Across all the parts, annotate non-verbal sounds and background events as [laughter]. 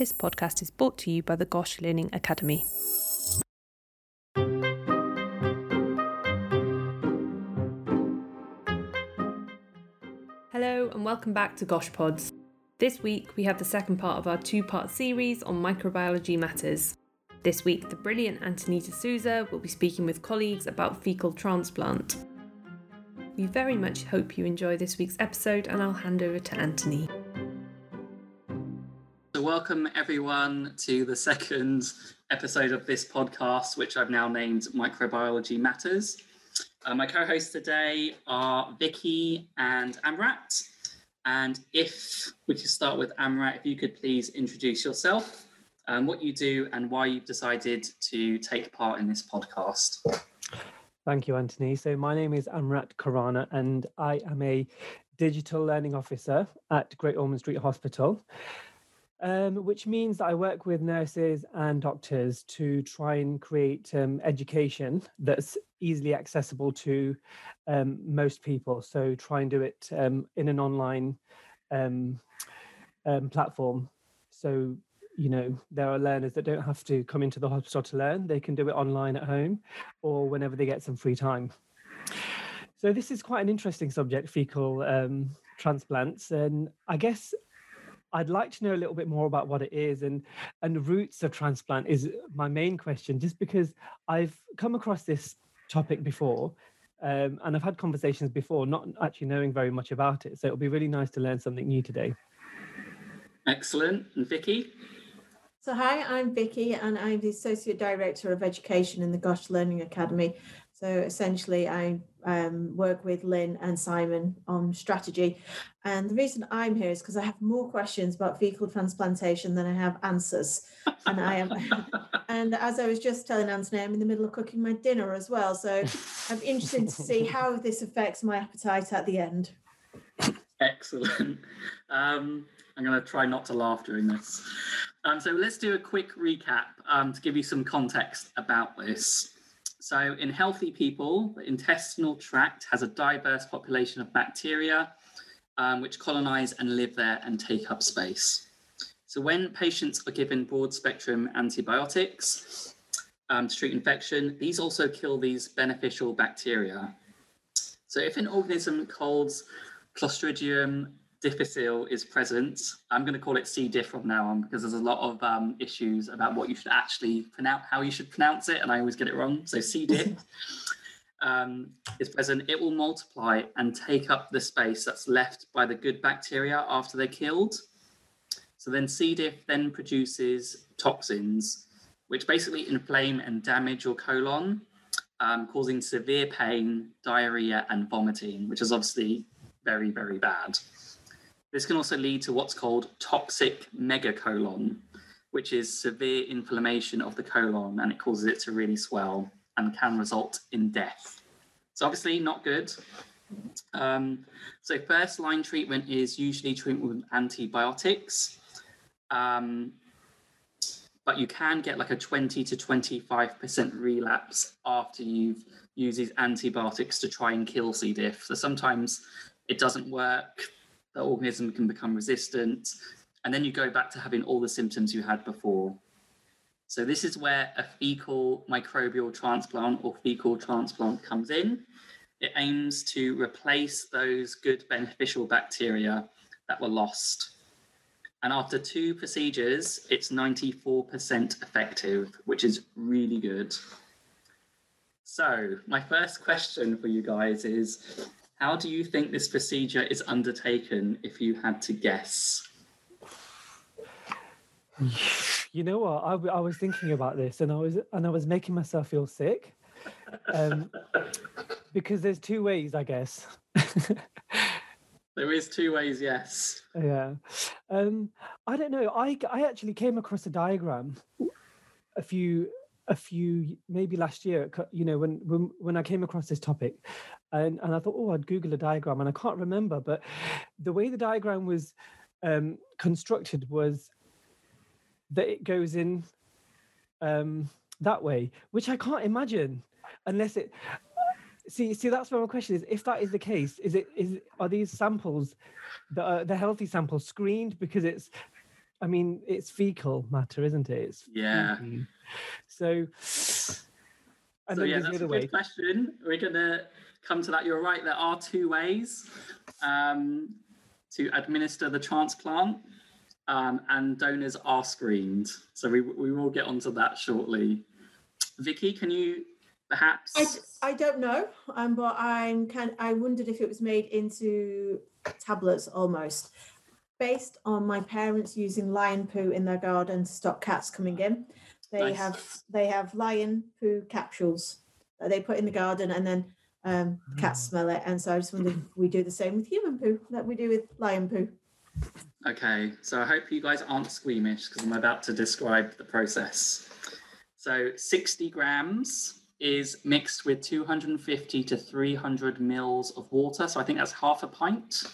This podcast is brought to you by the Gosh Learning Academy. Hello, and welcome back to Gosh Pods. This week, we have the second part of our two part series on microbiology matters. This week, the brilliant Antonita Souza will be speaking with colleagues about fecal transplant. We very much hope you enjoy this week's episode, and I'll hand over to Anthony. Welcome everyone to the second episode of this podcast, which I've now named Microbiology Matters. Uh, my co hosts today are Vicky and Amrat. And if we could start with Amrat, if you could please introduce yourself, um, what you do, and why you've decided to take part in this podcast. Thank you, Anthony. So, my name is Amrat Karana, and I am a digital learning officer at Great Ormond Street Hospital, um, which means that I work with nurses and doctors to try and create um, education that's easily accessible to um, most people. So, try and do it um, in an online um, um, platform. So, you know there are learners that don't have to come into the hospital to learn they can do it online at home or whenever they get some free time so this is quite an interesting subject fecal um, transplants and i guess i'd like to know a little bit more about what it is and and the roots of transplant is my main question just because i've come across this topic before um, and i've had conversations before not actually knowing very much about it so it'll be really nice to learn something new today Excellent. And Vicky? So, hi, I'm Vicky, and I'm the Associate Director of Education in the Gosh Learning Academy. So, essentially, I um, work with Lynn and Simon on strategy. And the reason I'm here is because I have more questions about fecal transplantation than I have answers. And I am, [laughs] and as I was just telling Anthony, I'm in the middle of cooking my dinner as well. So, I'm interested to see how this affects my appetite at the end. Excellent. Um, I'm going to try not to laugh during this. Um, so let's do a quick recap um, to give you some context about this. So, in healthy people, the intestinal tract has a diverse population of bacteria um, which colonize and live there and take up space. So, when patients are given broad spectrum antibiotics um, to treat infection, these also kill these beneficial bacteria. So, if an organism holds Clostridium difficile is present. I'm going to call it C. diff from now on because there's a lot of um, issues about what you should actually pronounce, how you should pronounce it, and I always get it wrong. So C. diff [laughs] um, is present. It will multiply and take up the space that's left by the good bacteria after they're killed. So then C. diff then produces toxins, which basically inflame and damage your colon, um, causing severe pain, diarrhea, and vomiting, which is obviously very, very bad. This can also lead to what's called toxic megacolon, which is severe inflammation of the colon and it causes it to really swell and can result in death. So, obviously, not good. Um, so, first line treatment is usually treatment with antibiotics. Um, but you can get like a 20 to 25% relapse after you've used these antibiotics to try and kill C. diff. So sometimes it doesn't work the organism can become resistant, and then you go back to having all the symptoms you had before. So, this is where a fecal microbial transplant or fecal transplant comes in. It aims to replace those good beneficial bacteria that were lost. And after two procedures, it's 94% effective, which is really good. So, my first question for you guys is how do you think this procedure is undertaken if you had to guess? You know what? I, I was thinking about this and I was and I was making myself feel sick. Um, [laughs] because there's two ways, I guess. there is two ways, yes. Yeah. Um, I don't know. I I actually came across a diagram a few a few maybe last year you know when when, when i came across this topic and, and i thought oh i'd google a diagram and i can't remember but the way the diagram was um, constructed was that it goes in um, that way which i can't imagine unless it see see that's where my question is if that is the case is it is are these samples that are the healthy samples screened because it's I mean, it's fecal matter, isn't it? It's Yeah. fecal. So, and so yeah, that's a good way. question. We're gonna come to that. You're right. There are two ways um, to administer the transplant, um, and donors are screened. So we we will get onto that shortly. Vicky, can you perhaps? I, I don't know, um, but I'm kind. I wondered if it was made into tablets almost, based on my parents using lion poo in their garden to stop cats coming in. They Nice. have they have lion poo capsules that they put in the garden, and then um, cats smell it. And so I just wondered if we do the same with human poo that we do with lion poo. Okay, so I hope you guys aren't squeamish because I'm about to describe the process. So 60 grams is mixed with 250 to 300 mils of water. So I think that's half a pint.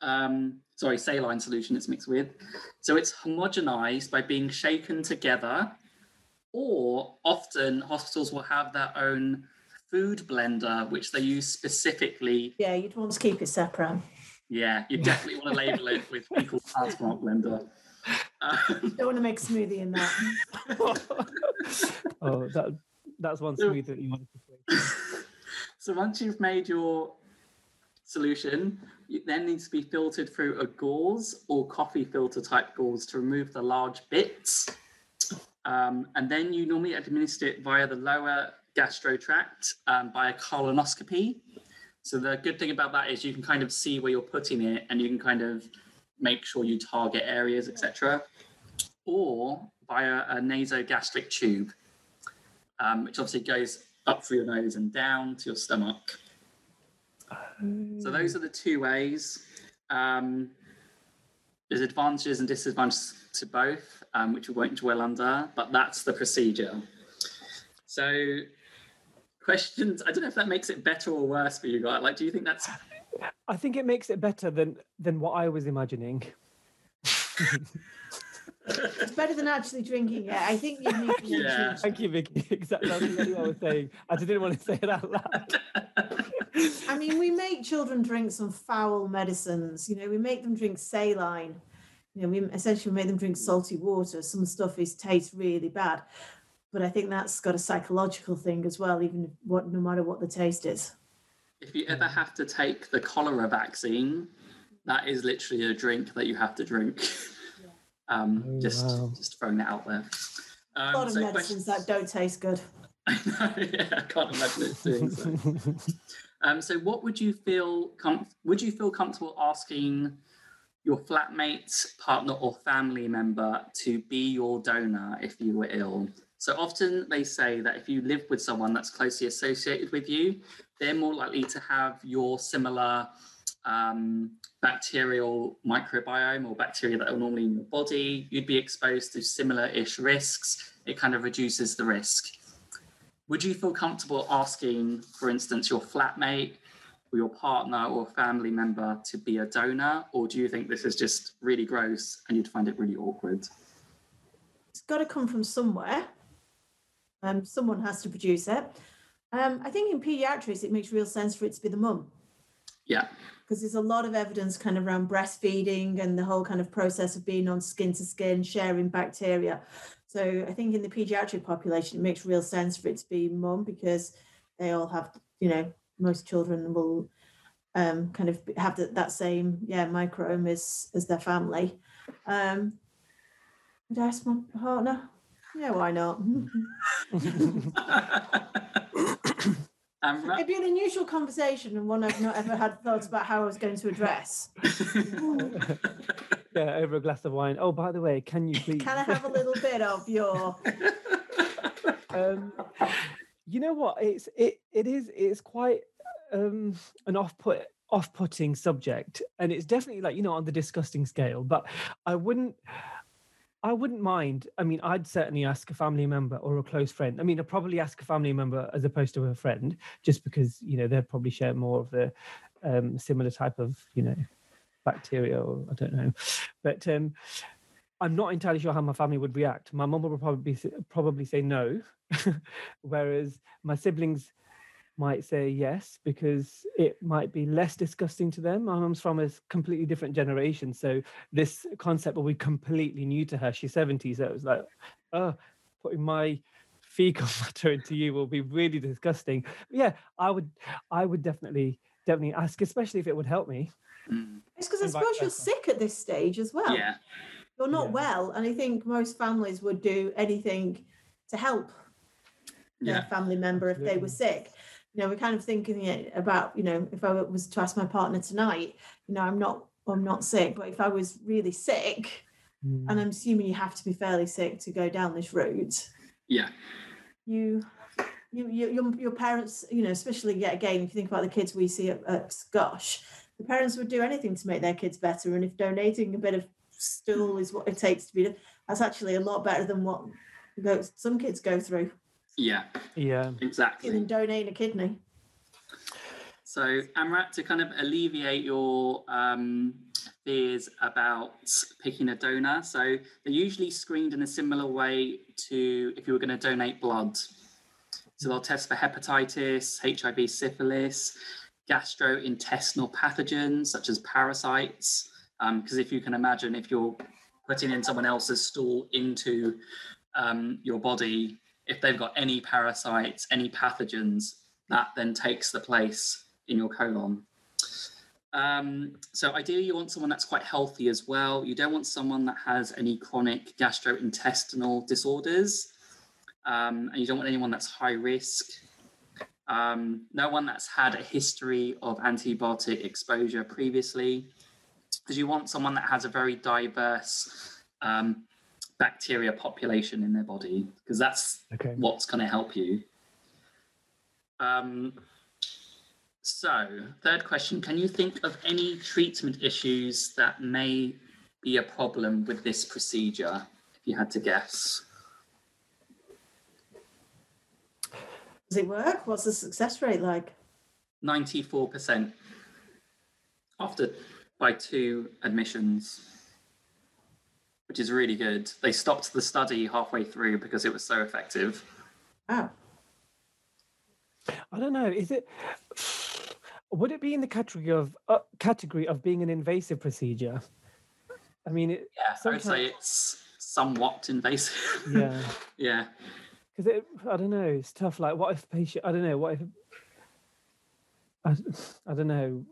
Um, sorry, saline solution it's mixed with. So it's homogenized by being shaken together, or often hospitals will have their own food blender, which they use specifically Yeah, you'd want to keep it separate. yeah, you definitely want to label it with fecal transplant blender. Um, [laughs] Don't want to make a smoothie in that. [laughs] oh, that that's one So- smooth that you wanted to say. [laughs] so once you've made your solution, it then needs to be filtered through a gauze or coffee filter type gauze to remove the large bits. Um, and then you normally administer it via the lower gastro tract um, by a colonoscopy. So the good thing about that is you can kind of see where you're putting it and you can kind of make sure you target areas, etc. Or via a nasogastric tube, um, which obviously goes up through your nose and down to your stomach. So those are the two ways. Um, there's advantages and disadvantages to both, um, which we won't dwell under, but that's the procedure. So questions, I don't know if that makes it better or worse for you guys. Like, do you think that's I think it makes it better than than what I was imagining. [laughs] It's better than actually drinking it. I think you need to Yeah. Thank you, Vicky. [laughs] Exactly exactly what I was saying. I just didn't want to say it out loud. [laughs] I mean, we make children drink some foul medicines. You know, we make them drink saline. You know, we essentially make them drink salty water. Some stuff is tastes really bad, but I think that's got a psychological thing as well. Even what, no matter what the taste is. if you ever have to take the cholera vaccine, that is literally a drink that you have to drink. [laughs] Um, Oh, just, wow. just throwing that out there. Um, A lot of so medicines questions- that don't taste good. [laughs] I know, yeah, I can't imagine it doing so. [laughs] Um, so, what would you feel? Com- would you feel comfortable asking your flatmate, partner, or family member to be your donor if you were ill? So often they say that if you live with someone that's closely associated with you, they're more likely to have your similar um, bacterial microbiome or bacteria that are normally in your body. You'd be exposed to similar-ish risks. It kind of reduces the risk. Would you feel comfortable asking, for instance, your flatmate or your partner or family member to be a donor? Or do you think this is just really gross and you'd find it really awkward? It's got to come from somewhere. Um, someone has to produce it. Um, I think in pediatrics, it makes real sense for it to be the mum. Yeah. because there's a lot of evidence kind of around breastfeeding and the whole kind of process of being on skin to skin, sharing bacteria. So I think in the pediatric population, it makes real sense for it to be mum because they all have, you know, most children will um, kind of have the, that same, yeah, microbiome as, as their family. Um, would I ask my partner? Yeah, why not? [laughs] It'd be an unusual conversation and one I've not ever had thoughts about how I was going to address. [laughs] yeah, over a glass of wine. Oh, by the way, can you please? Can I have a little bit of your [laughs] um, you know what? It's it it is it's quite um, an off put off putting subject, and it's definitely like you know on the disgusting scale. But I wouldn't. I wouldn't mind. I mean, I'd certainly ask a family member or a close friend. I mean, I'd probably ask a family member as opposed to a friend, just because you know they'd probably share more of the um, similar type of you know bacteria, or I don't know. But um, I'm not entirely sure how my family would react. My mum would probably probably say no, [laughs] whereas my siblings might say yes because it might be less disgusting to them. My mum's from a completely different generation, so this concept will be completely new to her. She's 70, so it was like, oh, putting my fecal [laughs] matter into you will be really disgusting. But yeah, I would, I would definitely, definitely ask, especially if it would help me. Mm. It's because I suppose you're sick at this stage as well. Yeah. You're not Yeah. well, and I think most families would do anything to help their family member if they were sick. You know, we're kind of thinking it about, you know, if I was to ask my partner tonight, you know, I'm not, I'm not sick, but if I was really sick, Mm. and I'm assuming you have to be fairly sick to go down this route, Yeah. you, you, you your, your parents, you know, especially yet again, if you think about the kids we see at, at Gosh, the parents would do anything to make their kids better, and if donating a bit of stool is what it takes to be, that's actually a lot better than what some kids go through, Yeah. yeah. Exactly. even donating a kidney. So, Amrat, to kind of alleviate your um, fears about picking a donor, so they're usually screened in a similar way to if you were going to donate blood. So they'll test for hepatitis, HIV, syphilis, gastrointestinal pathogens such as parasites. Because if you can imagine, if you're putting in someone else's stool into um, your body, if they've got any parasites, any pathogens, that then takes the place in your colon. Um, so ideally, you want someone that's quite healthy as well. You don't want someone that has any chronic gastrointestinal disorders, um, and you don't want anyone that's high risk. Um, no one that's had a history of antibiotic exposure previously, because you want someone that has a very diverse um, bacteria population in their body, because that's Okay. what's going to help you. Um, so, third question Can you think of any treatment issues that may be a problem with this procedure, if you had to guess? Does it work? What's the success rate like? 94% after by two admissions, which is really good. They stopped the study halfway through because it was so effective. Oh, I don't know. Is it? Would it be in the category of uh, category of being an invasive procedure? I mean, it, Yeah, I would say Sometimes- it's somewhat invasive. [laughs] yeah, yeah. because it. I don't know. It's tough. Like, what if patient? I don't know. What if? I, I don't know.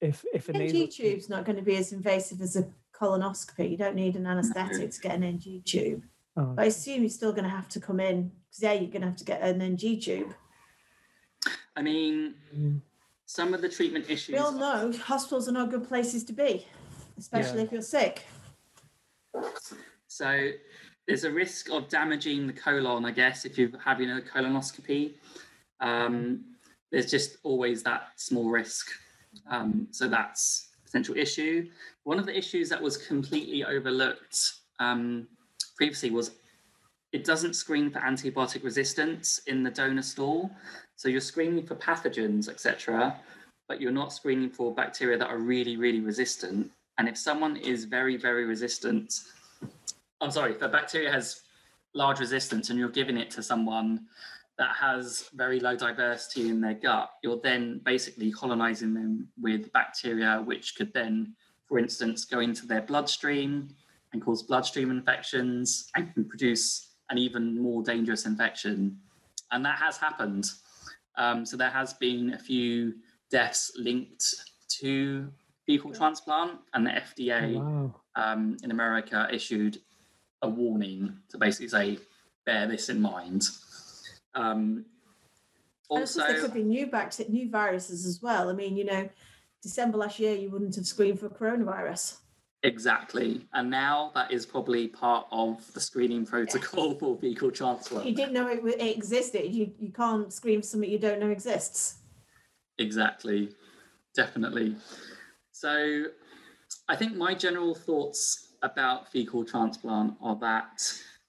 If if a nasal NG tube's not going to be as invasive as a colonoscopy. You don't need an anaesthetic to get an NG tube. Oh, I assume you're still going to have to come in because yeah, you're going to have to get an NG tube. I mean, mm, some of the treatment issues. We all know hospitals are not good places to be, especially Yeah. if you're sick. So there's a risk of damaging the colon, I guess, if you're having a colonoscopy. Um, there's just always that small risk. Um, so that's a potential issue. One of the issues that was completely overlooked um, previously was it doesn't screen for antibiotic resistance in the donor stool. So you're screening for pathogens, etc., but you're not screening for bacteria that are really, really resistant. And if someone is very, very resistant, I'm sorry, if a bacteria has large resistance and you're giving it to someone that has very low diversity in their gut, you're then basically colonizing them with bacteria, which could then, for instance, go into their bloodstream and cause bloodstream infections and can produce an even more dangerous infection. And that has happened. Um, so there has been a few deaths linked to fecal transplant, and the FDA wow. um, in America issued a warning to basically say, bear this in mind. Um, suppose there could be new bacteria, new viruses as well. I mean, you know, December last year you wouldn't have screened for coronavirus. exactly. And now that is probably part of the screening protocol [laughs] for fecal transplant. You didn't know it, it existed. You you can't screen for something you don't know exists. Exactly. Definitely. So I think my general thoughts about fecal transplant are that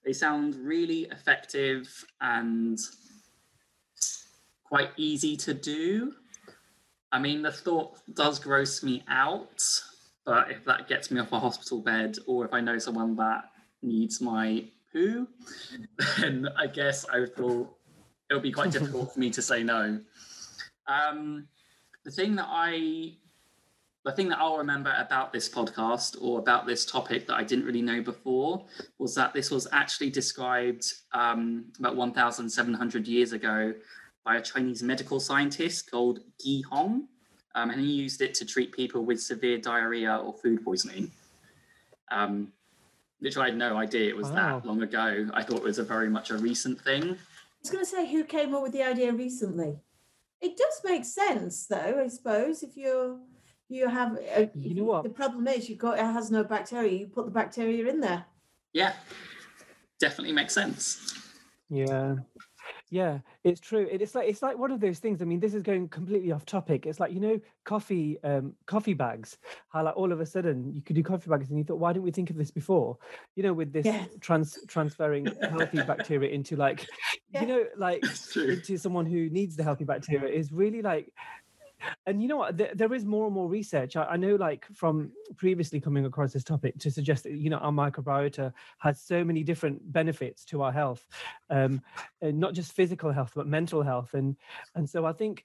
they sound really effective and quite easy to do. I mean, the thought does gross me out, but if that gets me off a hospital bed or if I know someone that needs my poo, [laughs] then I guess I would feel it would be quite difficult for me to say no. Um, the thing that I, the thing that I'll remember about this podcast or about this topic that I didn't really know before was that this was actually described um, about 1,700 years ago by a Chinese medical scientist called Ge Hong, um, and he used it to treat people with severe diarrhea or food poisoning. Um, which I had no idea it was Wow. that long ago. I thought it was a very much a recent thing. I was going to say who came up with the idea recently. It does make sense, though. I suppose if you're you have uh, You know what? the problem is you got it has no bacteria. You put the bacteria in there. Yeah, definitely makes sense. Yeah. Yeah, it's true. It's like it's like one of those things. I mean, this is going completely off topic. It's like you know, coffee, um, coffee bags. How like all of a sudden you could do coffee bags, and you thought, why didn't we think of this before? You know, with this Yeah. trans transferring healthy [laughs] bacteria into like, Yeah. you know, like into someone who needs the healthy bacteria is really like and you know what? There, there is more and more research. I, I know like from previously coming across this topic to suggest that you know our microbiota has so many different benefits to our health um and not just physical health but mental health. And and so i think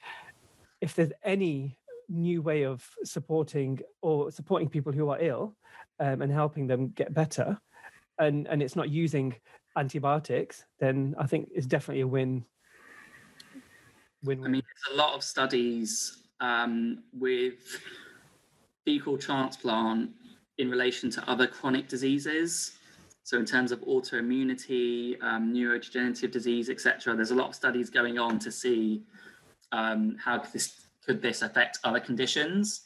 if there's any new way of supporting or supporting people who are ill um, and helping them get better and and it's not using antibiotics then i think it's definitely a win win I mean, there's a lot of studies um, with fecal transplant in relation to other chronic diseases. So, in terms of autoimmunity, um, neurodegenerative disease, etc., there's a lot of studies going on to see um, how could this could this affect other conditions.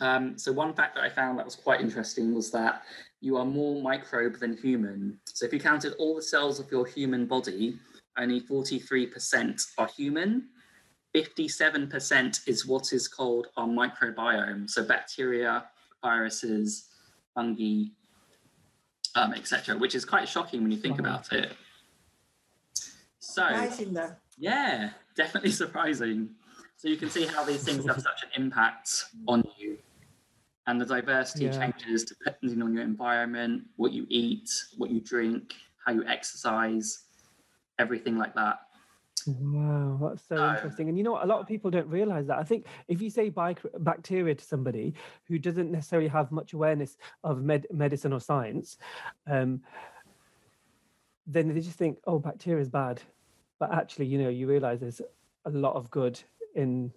Um, so, one fact that I found that was quite interesting was that you are more microbe than human. So, if you counted all the cells of your human body, only 43% are human. 57% is what is called our microbiome. So bacteria, viruses, fungi, um, etc., which is quite shocking when you think Wow. about it. So, Surprising, though. yeah, definitely [laughs] surprising. So you can see how these things have such an impact on you. And the diversity Yeah. changes depending on your environment, what you eat, what you drink, how you exercise, everything like that. Wow, that's so No. interesting. And you know? A lot of people don't realize that. I think if you say bacteria to somebody who doesn't necessarily have much awareness of med- medicine or science, um, then they just think, oh, bacteria is bad. But actually, you know, you realize there's a lot of good in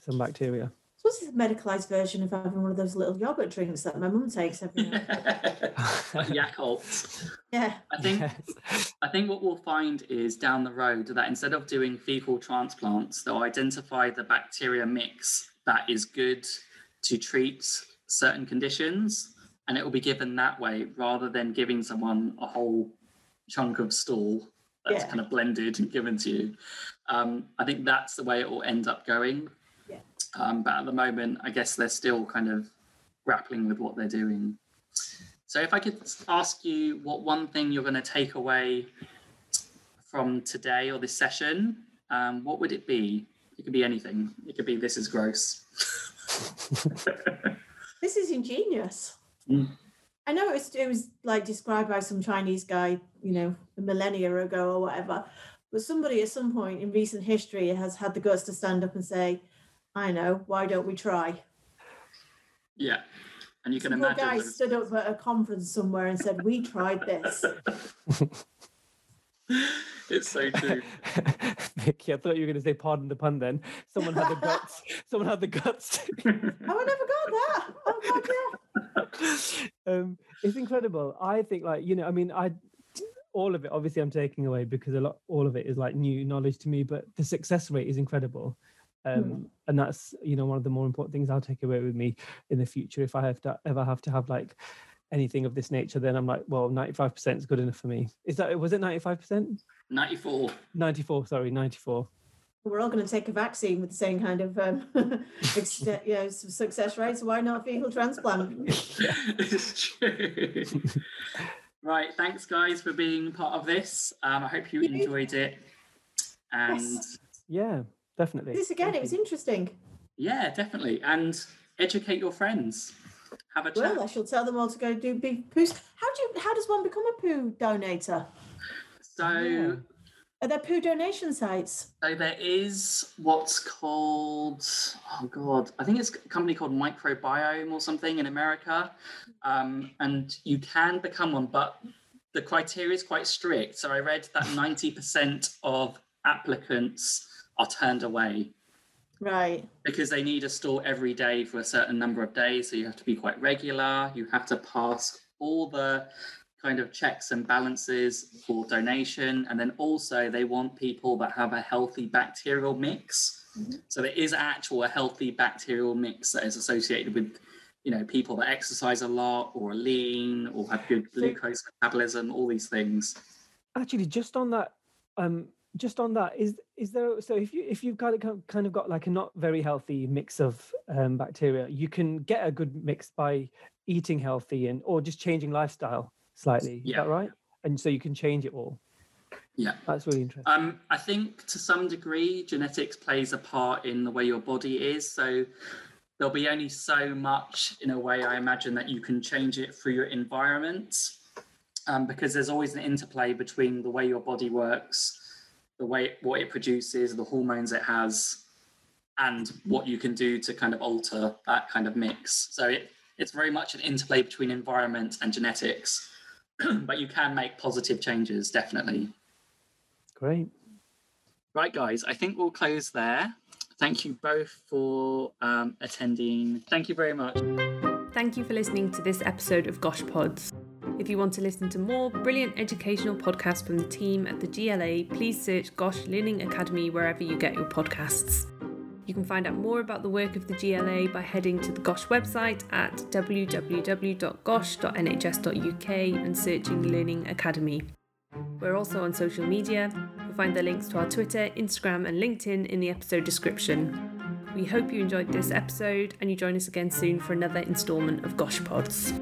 some bacteria. So what's this medicalized version of having one of those little yogurt drinks that my mum takes every night? [laughs] [laughs] Yakult. yeah. I think Yes. I think what we'll find is down the road that instead of doing fecal transplants, they'll identify the bacteria mix that is good to treat certain conditions, and it will be given that way rather than giving someone a whole chunk of stool that's Yeah. kind of blended and given to you. Um, I think that's the way it will end up going. Yeah. Um, but at the moment, I guess they're still kind of grappling with what they're doing. So, if I could ask you what one thing you're going to take away from today or this session, um, what would it be? It could be anything. It could be this is gross. [laughs] This is ingenious. Mm. I know it was, it was like described by some Chinese guy, you know, a millennia ago or whatever. But somebody at some point in recent history has had the guts to stand up and say, I know, why don't we try? yeah. And you can Some imagine. guy those- stood up at a conference somewhere and said, We tried this. [laughs] it's so true. [laughs] Vicky, I thought you were going to say pardon the pun then. Someone had the guts. [laughs] Someone had the guts. Oh, I never got that. Oh, God, yeah. um, it's incredible. I think, like you know, I mean, I all of it. Obviously, I'm taking away because a lot, all of it is like new knowledge to me. But the success rate is incredible, um, and that's you know one of the more important things I'll take away with me in the future. If I have to ever have to have like anything of this nature, then I'm like, well, 95 percent is good enough for me. Is that was it 95 percent? 94. 94. Sorry, 94. We're all going to take a vaccine with the same kind of um, [laughs] ex- [laughs] you know, success rate. So why not fecal transplant? [laughs] it's true. right. Thanks, guys, for being part of this. Um, I hope you enjoyed it. And Yes. Yeah, definitely. This again, Thank it was interesting. yeah, definitely. And educate your friends. Have a chat. Well, I shall tell them all to go do big poos. How do you? How does one become a poo donator? So Yeah. Are there poo donation sites? So there is what's called oh god, I think it's a company called Microbiome or something in America, um, and you can become one, but the criteria is quite strict. So I read that ninety percent of applicants are turned away Right. because they need a store every day for a certain number of days. So you have to be quite regular. You have to pass all the kind of checks and balances for donation. And then also, they want people that have a healthy bacterial mix. Mhm. So there is actual a healthy bacterial mix that is associated with. You know, people that exercise a lot or are lean or have good glucose metabolism, all these things. Actually, just on that, um, just on that, is is there? So if you if you've kind of kind of got like a not very healthy mix of um, bacteria, you can get a good mix by eating healthy and or just changing lifestyle slightly. Is Yeah. that right? And so you can change it all. Yeah. That's really interesting. Um, I think to some degree, genetics plays a part in the way your body is. So there'll be only so much, in a way, I imagine, that you can change it through your environment, um, because there's always an interplay between the way your body works, the way what it produces, the hormones it has, and what you can do to kind of alter that kind of mix. So it, it's very much an interplay between environment and genetics. [clears throat] but you can make positive changes, definitely. Great. Right, guys, I think we'll close there. Thank you both for um, attending. Thank you very much. Thank you for listening to this episode of Gosh Pods. If you want to listen to more brilliant educational podcasts from the team at the GLA, please search Gosh Learning Academy wherever you get your podcasts. You can find out more about the work of the GLA by heading to the Gosh website at www.gosh.nhs.uk and searching Learning Academy. We're also on social media. You'll find the links to our Twitter, Instagram, and LinkedIn in the episode description. We hope you enjoyed this episode and you join us again soon for another instalment of Gosh Pods.